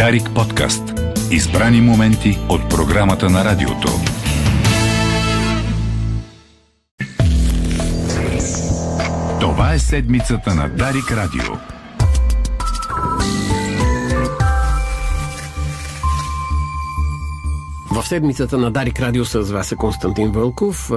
Дарик подкаст. Избрани моменти от програмата на радиото. Това е седмицата на Дарик Радио. В седмицата на Дарик Радио с вас е Константин Вълков.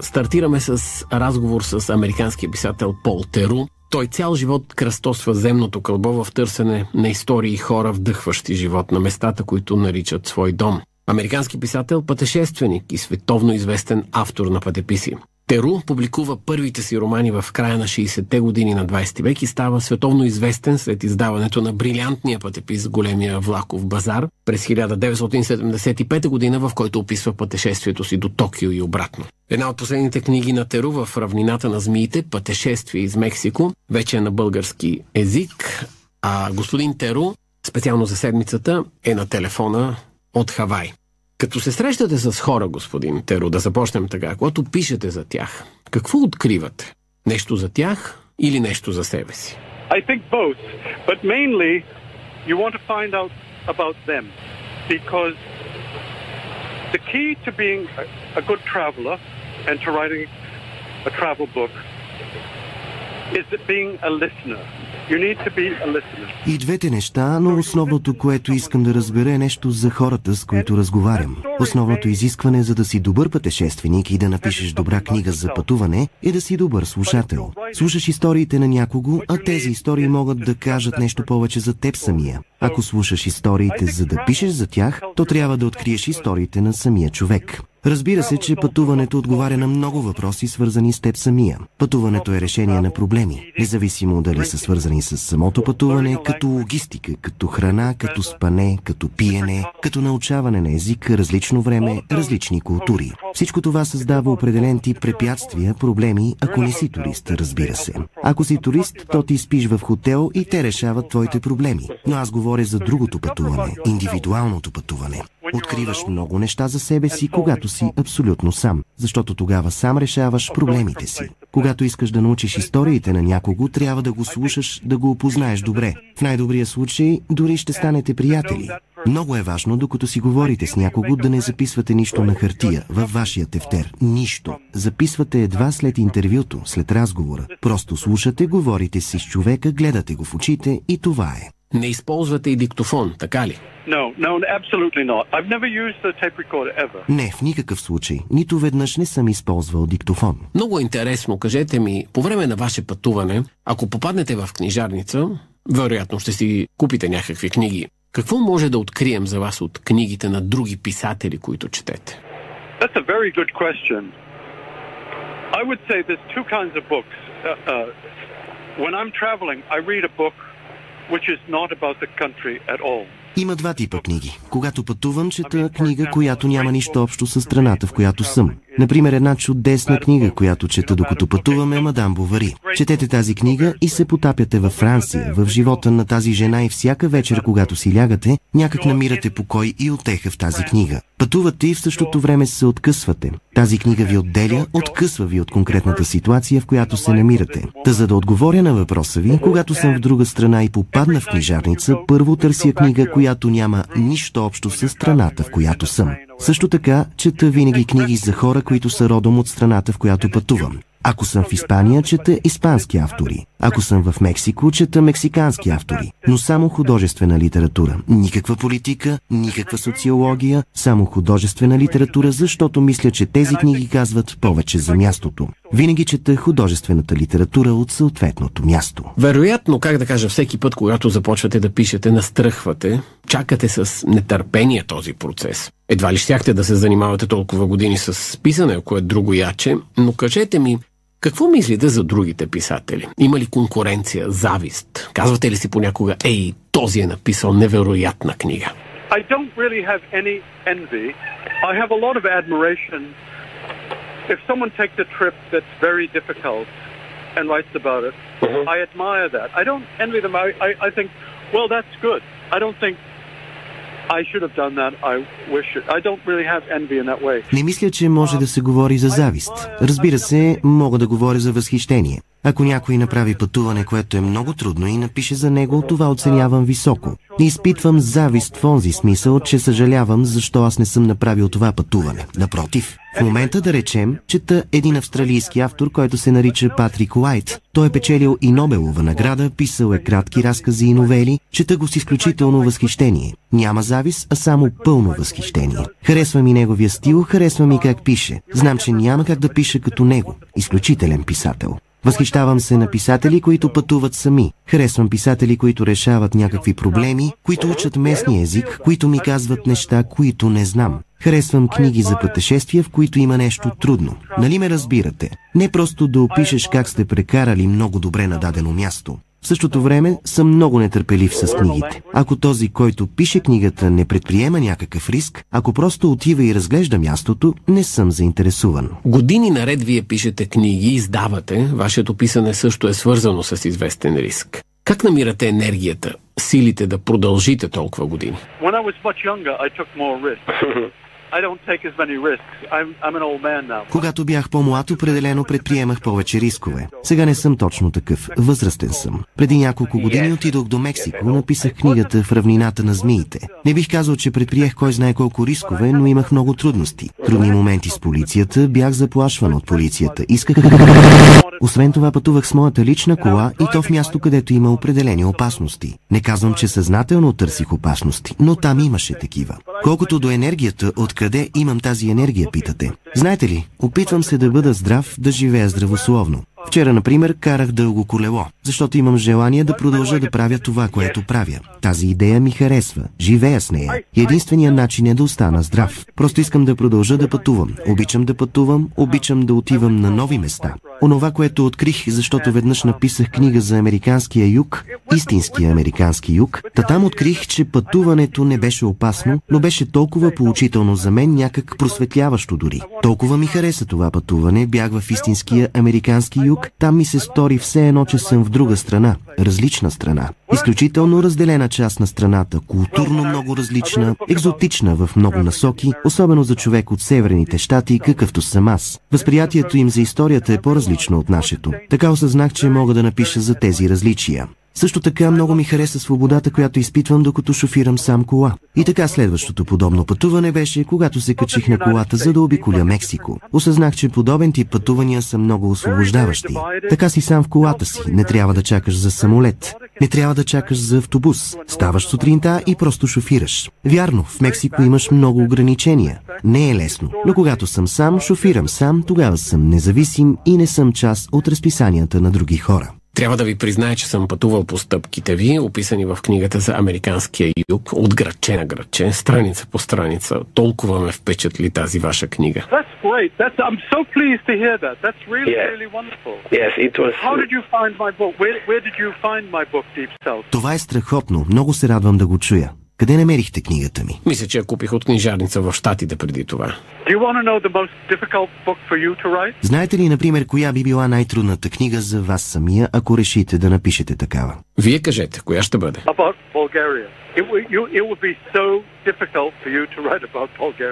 Стартираме с разговор с американския писател Пол Теру. Той цял живот кръстосва земното кълбо в търсене на истории и хора, вдъхващи живот на местата, които наричат свой дом. Американски писател, пътешественик и световно известен автор на пътеписи. Теру публикува първите си романи в края на 60-те години на 20 век и става световно известен след издаването на брилянтния пътепис Големия влаков базар през 1975 година, в който описва пътешествието си до Токио и обратно. Една от последните книги на Теру в равнината на змиите Пътешествие из Мексико вече е на български език, а господин Теру, специално за седмицата, е на телефона от Хавай. Като се срещате с хора, господин Теро, да започнем така, когато пишете за тях, какво откривате? Нещо за тях или нещо за себе си? I think both, but mainly you want to find out about them because the key to being a, good traveler and to writing a travel book И двете неща, но основното, което искам да разбера е нещо за хората, с които разговарям. Основното изискване за да си добър пътешественик и да напишеш добра книга за пътуване е да си добър слушател. Слушаш историите на някого, а тези истории могат да кажат нещо повече за теб самия. Ако слушаш историите за да пишеш за тях, то трябва да откриеш историите на самия човек. Разбира се, че пътуването отговаря на много въпроси, свързани с теб самия. Пътуването е решение на проблеми, независимо дали са свързани с самото пътуване, като логистика, като храна, като спане, като пиене, като научаване на език, различно време, различни култури. Всичко това създава определен тип препятствия, проблеми, ако не си турист, разбира се. Ако си турист, то ти спиш в хотел и те решават твоите проблеми. Но аз говоря за другото пътуване, индивидуалното пътуване. Откриваш много неща за себе си, когато си абсолютно сам, защото тогава сам решаваш проблемите си. Когато искаш да научиш историите на някого, трябва да го слушаш, да го опознаеш добре. В най-добрия случай, дори ще станете приятели. Много е важно, докато си говорите с някого, да не записвате нищо на хартия, във вашия тефтер. Нищо. Записвате едва след интервюто, след разговора. Просто слушате, говорите си с човека, гледате го в очите и това е. Не използвате и диктофон, така ли? No, no, absolutely not. I've never used a tape recorder ever. Не, в никакъв случай. Нито веднъж не съм използвал диктофон. Много интересно. Кажете ми, по време на ваше пътуване, ако попаднете в книжарница, вероятно ще си купите някакви книги. Какво може да открием за вас от книгите на други писатели, които четете? That's a very good question. I would say there's two kinds of books. Uh, uh, when I'm traveling, I read a book Има два типа книги. Когато пътувам, чета книга, която няма нищо общо с страната, в която съм. Например, една чудесна книга, която чета докато пътуваме, Мадам Бовари. Четете тази книга и се потапяте във Франция, в живота на тази жена и всяка вечер, когато си лягате, някак намирате покой и отеха в тази книга. Пътувате и в същото време се откъсвате. Тази книга ви отделя, откъсва ви от конкретната ситуация, в която се намирате. Та за да отговоря на въпроса ви, когато съм в друга страна и попадна в книжарница, първо търся книга, която няма нищо общо с страната, в която съм. Също така, чета винаги книги за хора, които са родом от страната, в която пътувам. Ако съм в Испания, чета испански автори. Ако съм в Мексико, чета мексикански автори. Но само художествена литература. Никаква политика, никаква социология, само художествена литература, защото мисля, че тези книги казват повече за мястото. Винаги чета художествената литература от съответното място. Вероятно, как да кажа, всеки път, когато започвате да пишете, настръхвате, чакате с нетърпение този процес. Едва ли щяхте да се занимавате толкова години с писане, ако е друго яче, но кажете ми, какво мислите за другите писатели? Има ли конкуренция, завист? Казвате ли си понякога, ей, този е написал невероятна книга? I don't really have any envy. I have a lot of admiration. If someone takes a trip that's very difficult and writes about it, Mhm. I admire that. I don't envy them. I, I, I think, well, that's good. I don't think Не мисля, че може да се говори за завист. Разбира се, мога да говоря за възхищение. Ако някой направи пътуване, което е много трудно и напише за него, това оценявам високо. Не изпитвам завист в онзи смисъл, че съжалявам защо аз не съм направил това пътуване. Напротив, в момента да речем, чета един австралийски автор, който се нарича Патрик Уайт. Той е печелил и Нобелова награда, писал е кратки разкази и новели, чета го с изключително възхищение. Няма завис, а само пълно възхищение. Харесва ми неговия стил, харесва ми как пише. Знам, че няма как да пиша като него. Изключителен писател. Възхищавам се на писатели, които пътуват сами. Харесвам писатели, които решават някакви проблеми, които учат местния език, които ми казват неща, които не знам. Харесвам книги за пътешествия, в които има нещо трудно. Нали ме разбирате? Не просто да опишеш как сте прекарали много добре на дадено място. В същото време съм много нетърпелив с книгите. Ако този, който пише книгата, не предприема някакъв риск, ако просто отива и разглежда мястото, не съм заинтересуван. Години наред вие пишете книги, издавате, вашето писане също е свързано с известен риск. Как намирате енергията, силите да продължите толкова години? Когато бях по-млад, определено предприемах повече рискове. Сега не съм точно такъв. Възрастен съм. Преди няколко години отидох до Мексико, написах книгата в равнината на змиите. Не бих казал, че предприех кой знае колко рискове, но имах много трудности. Трудни моменти с полицията, бях заплашван от полицията. Исках освен това пътувах с моята лична кола и то в място, където има определени опасности. Не казвам, че съзнателно търсих опасности, но там имаше такива. Колкото до енергията, откъде имам тази енергия, питате? Знаете ли, опитвам се да бъда здрав, да живея здравословно. Вчера, например, карах дълго колело, защото имам желание да продължа да правя това, което правя. Тази идея ми харесва. Живея с нея. Единственият начин е да остана здрав. Просто искам да продължа да пътувам. Обичам да пътувам, обичам да отивам на нови места. Онова, което открих, защото веднъж написах книга за американския юг, истинския американски юг, та там открих, че пътуването не беше опасно, но беше толкова поучително за мен, някак просветляващо дори. Толкова ми хареса това пътуване, бях в истинския американски юг, там ми се стори все едно, че съм в друга страна, различна страна. Изключително разделена част на страната, културно много различна, екзотична в много насоки, особено за човек от северните щати, какъвто съм аз. Възприятието им за историята е по-различно от нашето. Така осъзнах, че мога да напиша за тези различия. Също така много ми хареса свободата, която изпитвам докато шофирам сам кола. И така следващото подобно пътуване беше, когато се качих на колата, за да обиколя Мексико. Осъзнах, че подобен тип пътувания са много освобождаващи. Така си сам в колата си, не трябва да чакаш за самолет, не трябва да чакаш за автобус. Ставаш сутринта и просто шофираш. Вярно, в Мексико имаш много ограничения. Не е лесно. Но когато съм сам, шофирам сам, тогава съм независим и не съм част от разписанията на други хора. Трябва да ви призная, че съм пътувал по стъпките ви, описани в книгата за Американския юг, от градче на градче, страница по страница. Толкова ме впечатли тази ваша книга. Това е страхотно. Много се радвам да го чуя. Къде намерихте книгата ми? Мисля, че я купих от книжарница в Штатите преди това. Знаете ли, например, коя би била най-трудната книга за вас самия, ако решите да напишете такава? Вие кажете, коя ще бъде?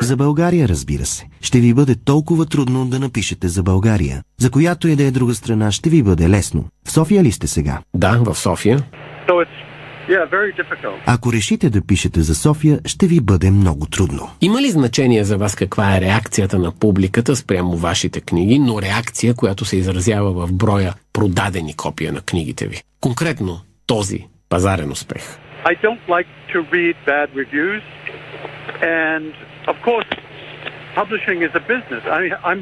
За България, разбира се. Ще ви бъде толкова трудно да напишете за България. За която и да е друга страна, ще ви бъде лесно. В София ли сте сега? Да, в София. Ако решите да пишете за София, ще ви бъде много трудно. Има ли значение за вас каква е реакцията на публиката спрямо вашите книги, но реакция, която се изразява в броя продадени копия на книгите ви? Конкретно този пазарен успех. I don't like to read bad reviews and of course publishing is a business. I I'm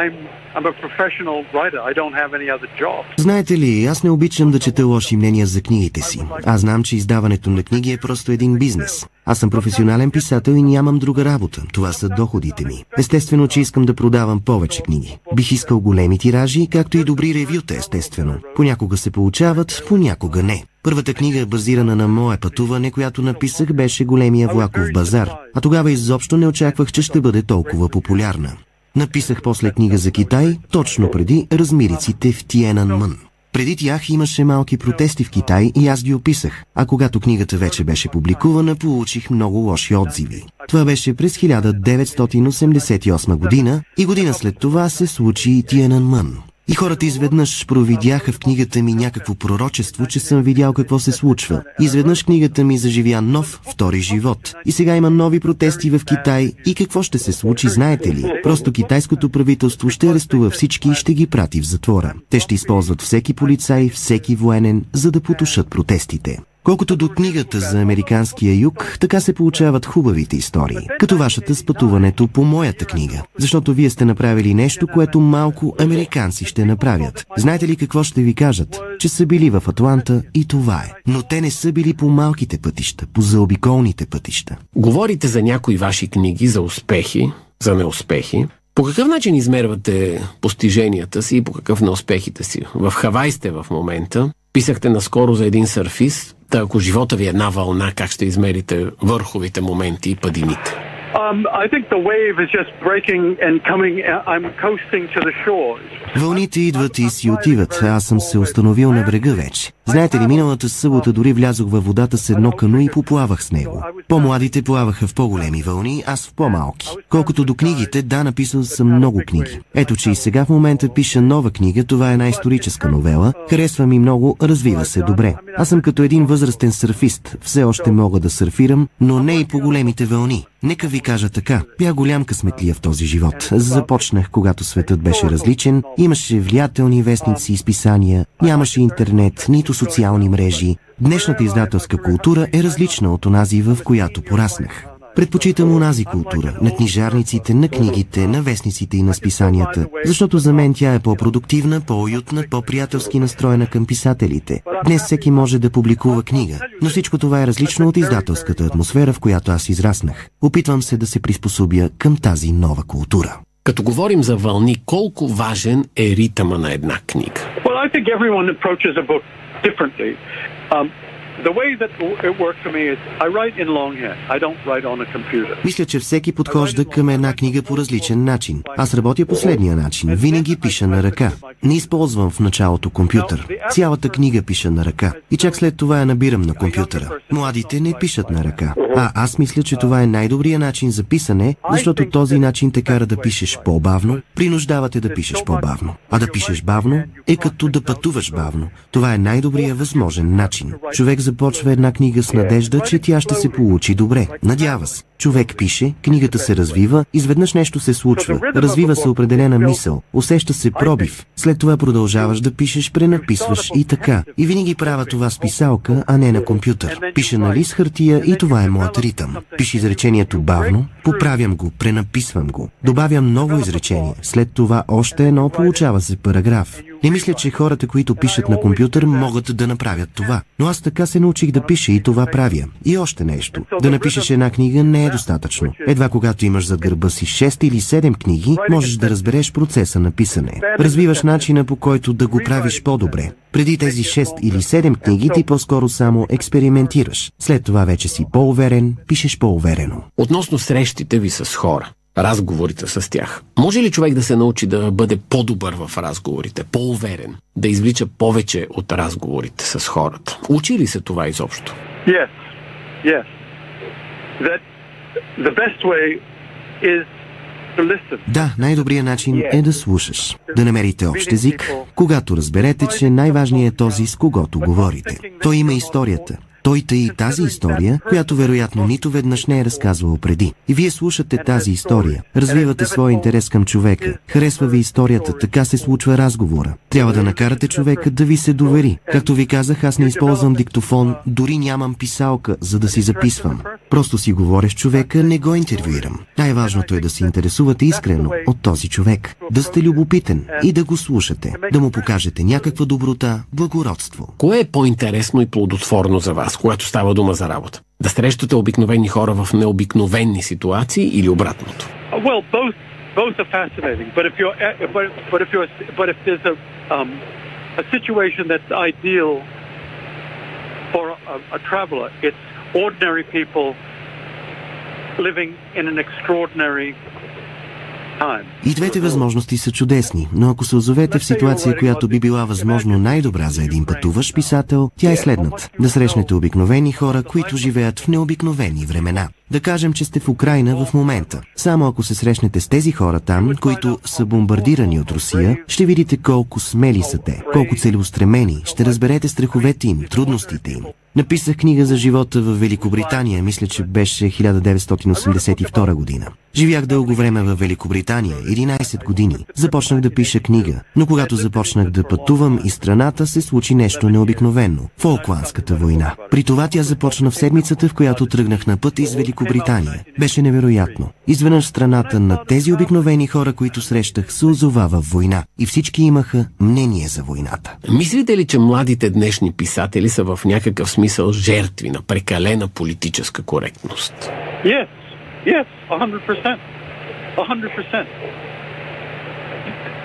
I'm I'm a professional writer. I don't have any other job. Знаете ли, аз не обичам да чета лоши мнения за книгите си. Аз знам, че издаването на книги е просто един бизнес. Аз съм професионален писател и нямам друга работа. Това са доходите ми. Естествено, че искам да продавам повече книги. Бих искал големи тиражи, както и добри ревюта, естествено. Понякога се получават, понякога не. Първата книга базирана на мое пътуване, която написах, беше големия влаков базар. А тогава изобщо не очаквах, че ще бъде толкова популярна. Написах после книга за Китай, точно преди размириците в Тиенан Мън. Преди тях имаше малки протести в Китай и аз ги описах, а когато книгата вече беше публикувана, получих много лоши отзиви. Това беше през 1988 година и година след това се случи и Тиенан Мън. И хората изведнъж провидяха в книгата ми някакво пророчество, че съм видял какво се случва. Изведнъж книгата ми заживя нов, втори живот. И сега има нови протести в Китай. И какво ще се случи, знаете ли? Просто китайското правителство ще арестува всички и ще ги прати в затвора. Те ще използват всеки полицай, всеки военен, за да потушат протестите. Колкото до книгата за американския юг, така се получават хубавите истории. Като вашата с пътуването по моята книга. Защото вие сте направили нещо, което малко американци ще направят. Знаете ли какво ще ви кажат? Че са били в Атланта и това е. Но те не са били по малките пътища, по заобиколните пътища. Говорите за някои ваши книги, за успехи, за неуспехи. По какъв начин измервате постиженията си и по какъв неуспехите си? В Хавай сте в момента. Писахте наскоро за един сърфист. Та ако живота ви е една вълна, как ще измерите върховите моменти и падините? Um, I think the wave is just breaking and coming. Uh, I'm coasting to the shore. Вълните идват и си отиват. Аз съм се установил на брега вече. Знаете ли, миналата събота дори влязох във водата с едно кано и поплавах с него. По-младите плаваха в по-големи вълни, аз в по-малки. Колкото до книгите, да, написал съм много книги. Ето, че и сега в момента пиша нова книга, това е една историческа новела. Харесва ми много, развива се добре. Аз съм като един възрастен сърфист. Все още мога да сърфирам, но не и по големите вълни. Нека ви кажа така. Бях голям късметлия в този живот. Започнах, когато светът беше различен. Имаше влиятелни вестници и списания. Нямаше интернет, нито социални мрежи. Днешната издателска култура е различна от онази, в която пораснах. Предпочитам онази култура, на книжарниците, на книгите, на вестниците и на списанията, защото за мен тя е по-продуктивна, по-уютна, по-приятелски настроена към писателите. Днес всеки може да публикува книга, но всичко това е различно от издателската атмосфера, в която аз израснах. Опитвам се да се приспособя към тази нова култура. Като говорим за вълни, колко важен е ритъма на една книга? Well, I think everyone approaches a book differently. Um, мисля, че всеки подхожда към една книга по различен начин. Аз работя последния начин. Винаги пиша на ръка. Не използвам в началото компютър. Цялата книга пиша на ръка. И чак след това я набирам на компютъра. Младите не пишат на ръка. А аз мисля, че това е най-добрият начин за писане, защото този начин те кара да пишеш по-бавно, принуждавате да пишеш по-бавно. А да пишеш бавно е като да пътуваш бавно. Това е най-добрият възможен начин. Човек започва една книга с надежда, че тя ще се получи добре. Надява се. Човек пише, книгата се развива, изведнъж нещо се случва. Развива се определена мисъл, усеща се пробив. След това продължаваш да пишеш, пренаписваш и така. И винаги правя това с писалка, а не на компютър. Пиша на лист хартия и това е моят ритъм. Пише изречението бавно, поправям го, пренаписвам го. Добавям ново изречение. След това още едно получава се параграф. Не мисля, че хората, които пишат на компютър, могат да направят това. Но аз така се научих да пиша и това правя. И още нещо. Да напишеш една книга не е достатъчно. Едва когато имаш зад гърба си 6 или 7 книги, можеш да разбереш процеса на писане. Развиваш начина по който да го правиш по-добре. Преди тези 6 или 7 книги ти по-скоро само експериментираш. След това вече си по-уверен, пишеш по-уверено. Относно срещите ви с хора, разговорите с тях. Може ли човек да се научи да бъде по-добър в разговорите, по-уверен, да извлича повече от разговорите с хората? Учи ли се това изобщо? Yes. Yes. That да, най-добрият начин е да слушаш, да намерите общ език, когато разберете, че най-важният е този, с когото говорите. Той има историята, той и тази история, която вероятно нито веднъж не е разказвал преди. И вие слушате тази история, развивате своя интерес към човека, харесва ви историята, така се случва разговора. Трябва да накарате човека да ви се довери. Както ви казах, аз не използвам диктофон, дори нямам писалка, за да си записвам. Просто си говоря с човека, не го интервюирам. Най-важното е да се интересувате искрено от този човек, да сте любопитен и да го слушате, да му покажете някаква доброта, благородство. Кое е по-интересно и плодотворно за вас? Вас, когато става дума за работа? Да срещате обикновени хора в необикновени ситуации или обратното? Well, both, both are fascinating. But if you're, but, but if you're, but if there's a, um, a situation that's ideal for a, a traveler, it's ordinary people living in an extraordinary И двете възможности са чудесни, но ако се озовете в ситуация, която би била възможно най-добра за един пътуващ писател, тя е следната. Да срещнете обикновени хора, които живеят в необикновени времена. Да кажем, че сте в Украина в момента. Само ако се срещнете с тези хора там, които са бомбардирани от Русия, ще видите колко смели са те, колко целеустремени, ще разберете страховете им, трудностите им. Написах книга за живота в Великобритания, мисля, че беше 1982 година. Живях дълго време в Великобритания, 11 години. Започнах да пиша книга, но когато започнах да пътувам и страната, се случи нещо необикновено – Фолкландската война. При това тя започна в седмицата, в която тръгнах на път из Великобритания. Беше невероятно. Изведнъж страната на тези обикновени хора, които срещах, се озовава в война и всички имаха мнение за войната. Мислите ли, че младите днешни писатели са в някакъв смисъл жертви на прекалена политическа коректност? Yes. Yes, 100%. 100%.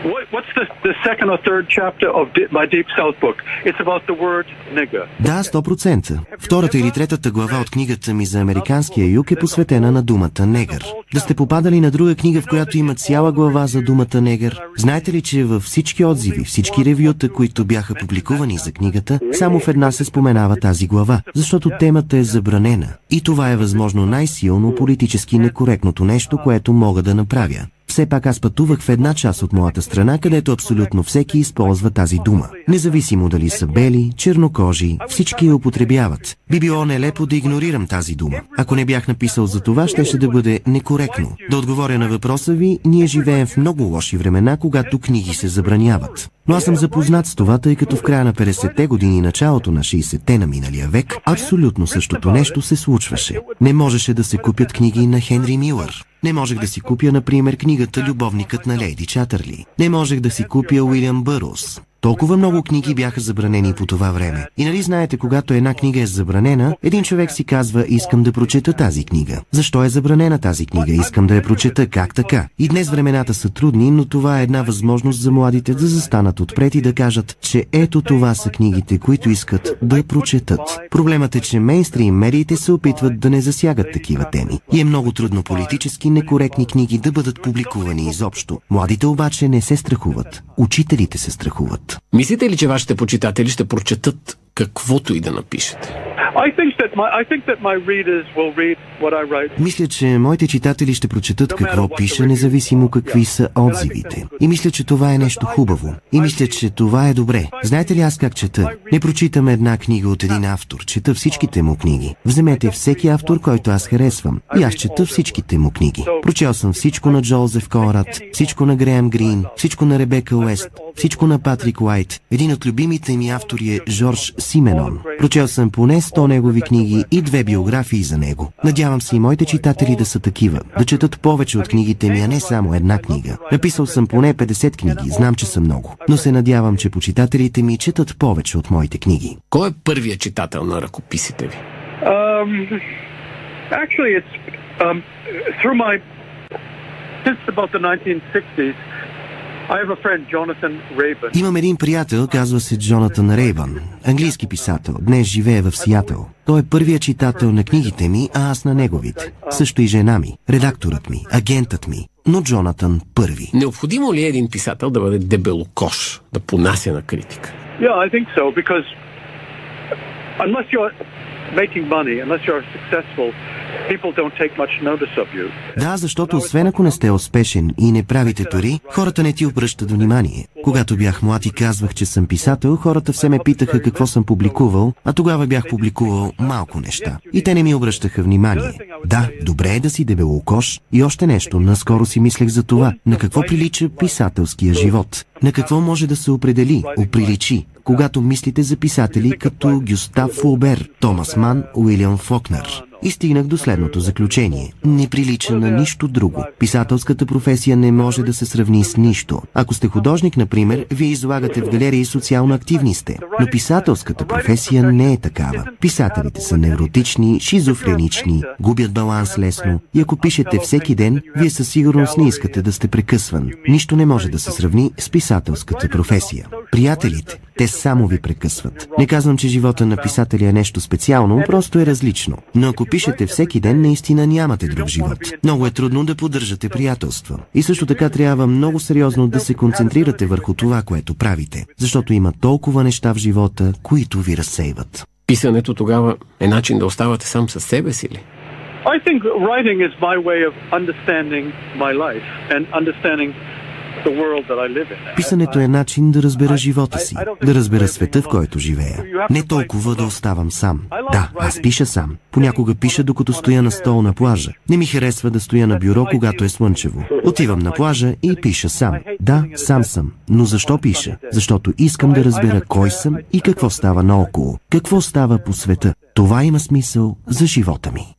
What's the, the second or third chapter of my Deep South book? It's about the word nigger. Да, 100%. Втората или третата глава от книгата ми за американския юг е посветена на думата негър. Да сте попадали на друга книга, в която има цяла глава за думата негър? Знаете ли, че във всички отзиви, всички ревюта, които бяха публикувани за книгата, само в една се споменава тази глава, защото темата е забранена. И това е възможно най-силно политически некоректното нещо, което мога да направя. Все пак аз пътувах в една част от моята страна, където абсолютно всеки използва тази дума. Независимо дали са бели, чернокожи, всички я употребяват. Би било нелепо да игнорирам тази дума. Ако не бях написал за това, щеше да бъде некоректно. Да отговоря на въпроса ви, ние живеем в много лоши времена, когато книги се забраняват. Но аз съм запознат с това, тъй като в края на 50-те години и началото на 60-те на миналия век, абсолютно същото нещо се случваше. Не можеше да се купят книги на Хенри Милър. Не можех да си купя, например, книгата Любовникът на Лейди Чатърли. Не можех да си купя Уилям Бърос. Толкова много книги бяха забранени по това време. И нали знаете, когато една книга е забранена, един човек си казва, искам да прочета тази книга. Защо е забранена тази книга? Искам да я прочета. Как така? И днес времената са трудни, но това е една възможност за младите да застанат отпред и да кажат, че ето това са книгите, които искат да прочетат. Проблемът е, че мейнстрим медиите се опитват да не засягат такива теми. И е много трудно политически некоректни книги да бъдат публикувани изобщо. Младите обаче не се страхуват. Учителите се страхуват. Мислите ли, че вашите почитатели ще прочетат каквото и да напишете? Мисля, че моите читатели ще прочетат какво пиша, независимо какви са отзивите. И мисля, че това е нещо хубаво. И мисля, че това е добре. Знаете ли аз как чета? Не прочитам една книга от един автор, чета всичките му книги. Вземете всеки автор, който аз харесвам. И аз чета всичките му книги. Прочел съм всичко на Джозеф Конрад, всичко на Греъм Грин, всичко на Ребека Уест, всичко на Патрик Уайт. Един от любимите ми автори е Жорж Сименон. Прочел съм поне 100 негови книги и две биографии за него. Надявам се и моите читатели да са такива, да четат повече от книгите ми, а не само една книга. Написал съм поне 50 книги, знам, че са много, но се надявам, че почитателите ми четат повече от моите книги. Кой е първият читател на ръкописите ви? Um, actually, it's um, through my since about the 1960s. Имам един приятел, казва се Джонатан Рейбан, английски писател. Днес живее в Сиатъл. Той е първият читател на книгите ми, а аз на неговите. Също и жена ми, редакторът ми, агентът ми. Но Джонатан първи. Необходимо ли е един писател да бъде дебелокош, да понася на критика? Yeah, I think so, because unless you're making money, unless you're successful, да, защото освен ако не сте успешен и не правите пари, хората не ти обръщат внимание. Когато бях млад и казвах, че съм писател, хората все ме питаха какво съм публикувал, а тогава бях публикувал малко неща. И те не ми обръщаха внимание. Да, добре е да си дебелокош. И още нещо, наскоро си мислех за това. На какво прилича писателския живот? На какво може да се определи, оприличи, когато мислите за писатели като Гюстав Фулбер, Томас Ман, Уилям Фокнер? И стигнах до следното заключение. Не прилича на нищо друго. Писателската професия не може да се сравни с нищо. Ако сте художник, например, вие излагате в галерии социално активни сте. Но писателската професия не е такава. Писателите са невротични, шизофренични, губят баланс лесно и ако пишете всеки ден, вие със сигурност не искате да сте прекъсван. Нищо не може да се сравни с писателската професия. Приятелите, Те само ви прекъсват. Не казвам, че живота на писателя е нещо специално, просто е различно. Но ако пишете всеки ден, наистина нямате друг живот. Много е трудно да поддържате приятелства. И също така трябва много сериозно да се концентрирате върху това, което правите. Защото има толкова неща в живота, които ви разсейват. Писането тогава е начин да оставате сам със себе си ли? I think writing is my way of understanding my life and understanding Писането е начин да разбера живота си, да разбера света, в който живея. Не толкова да оставам сам. Да, аз пиша сам. Понякога пиша, докато стоя на стол на плажа. Не ми харесва да стоя на бюро, когато е слънчево. Отивам на плажа и пиша сам. Да, сам съм. Но защо пиша? Защото искам да разбера кой съм и какво става наоколо. Какво става по света. Това има смисъл за живота ми.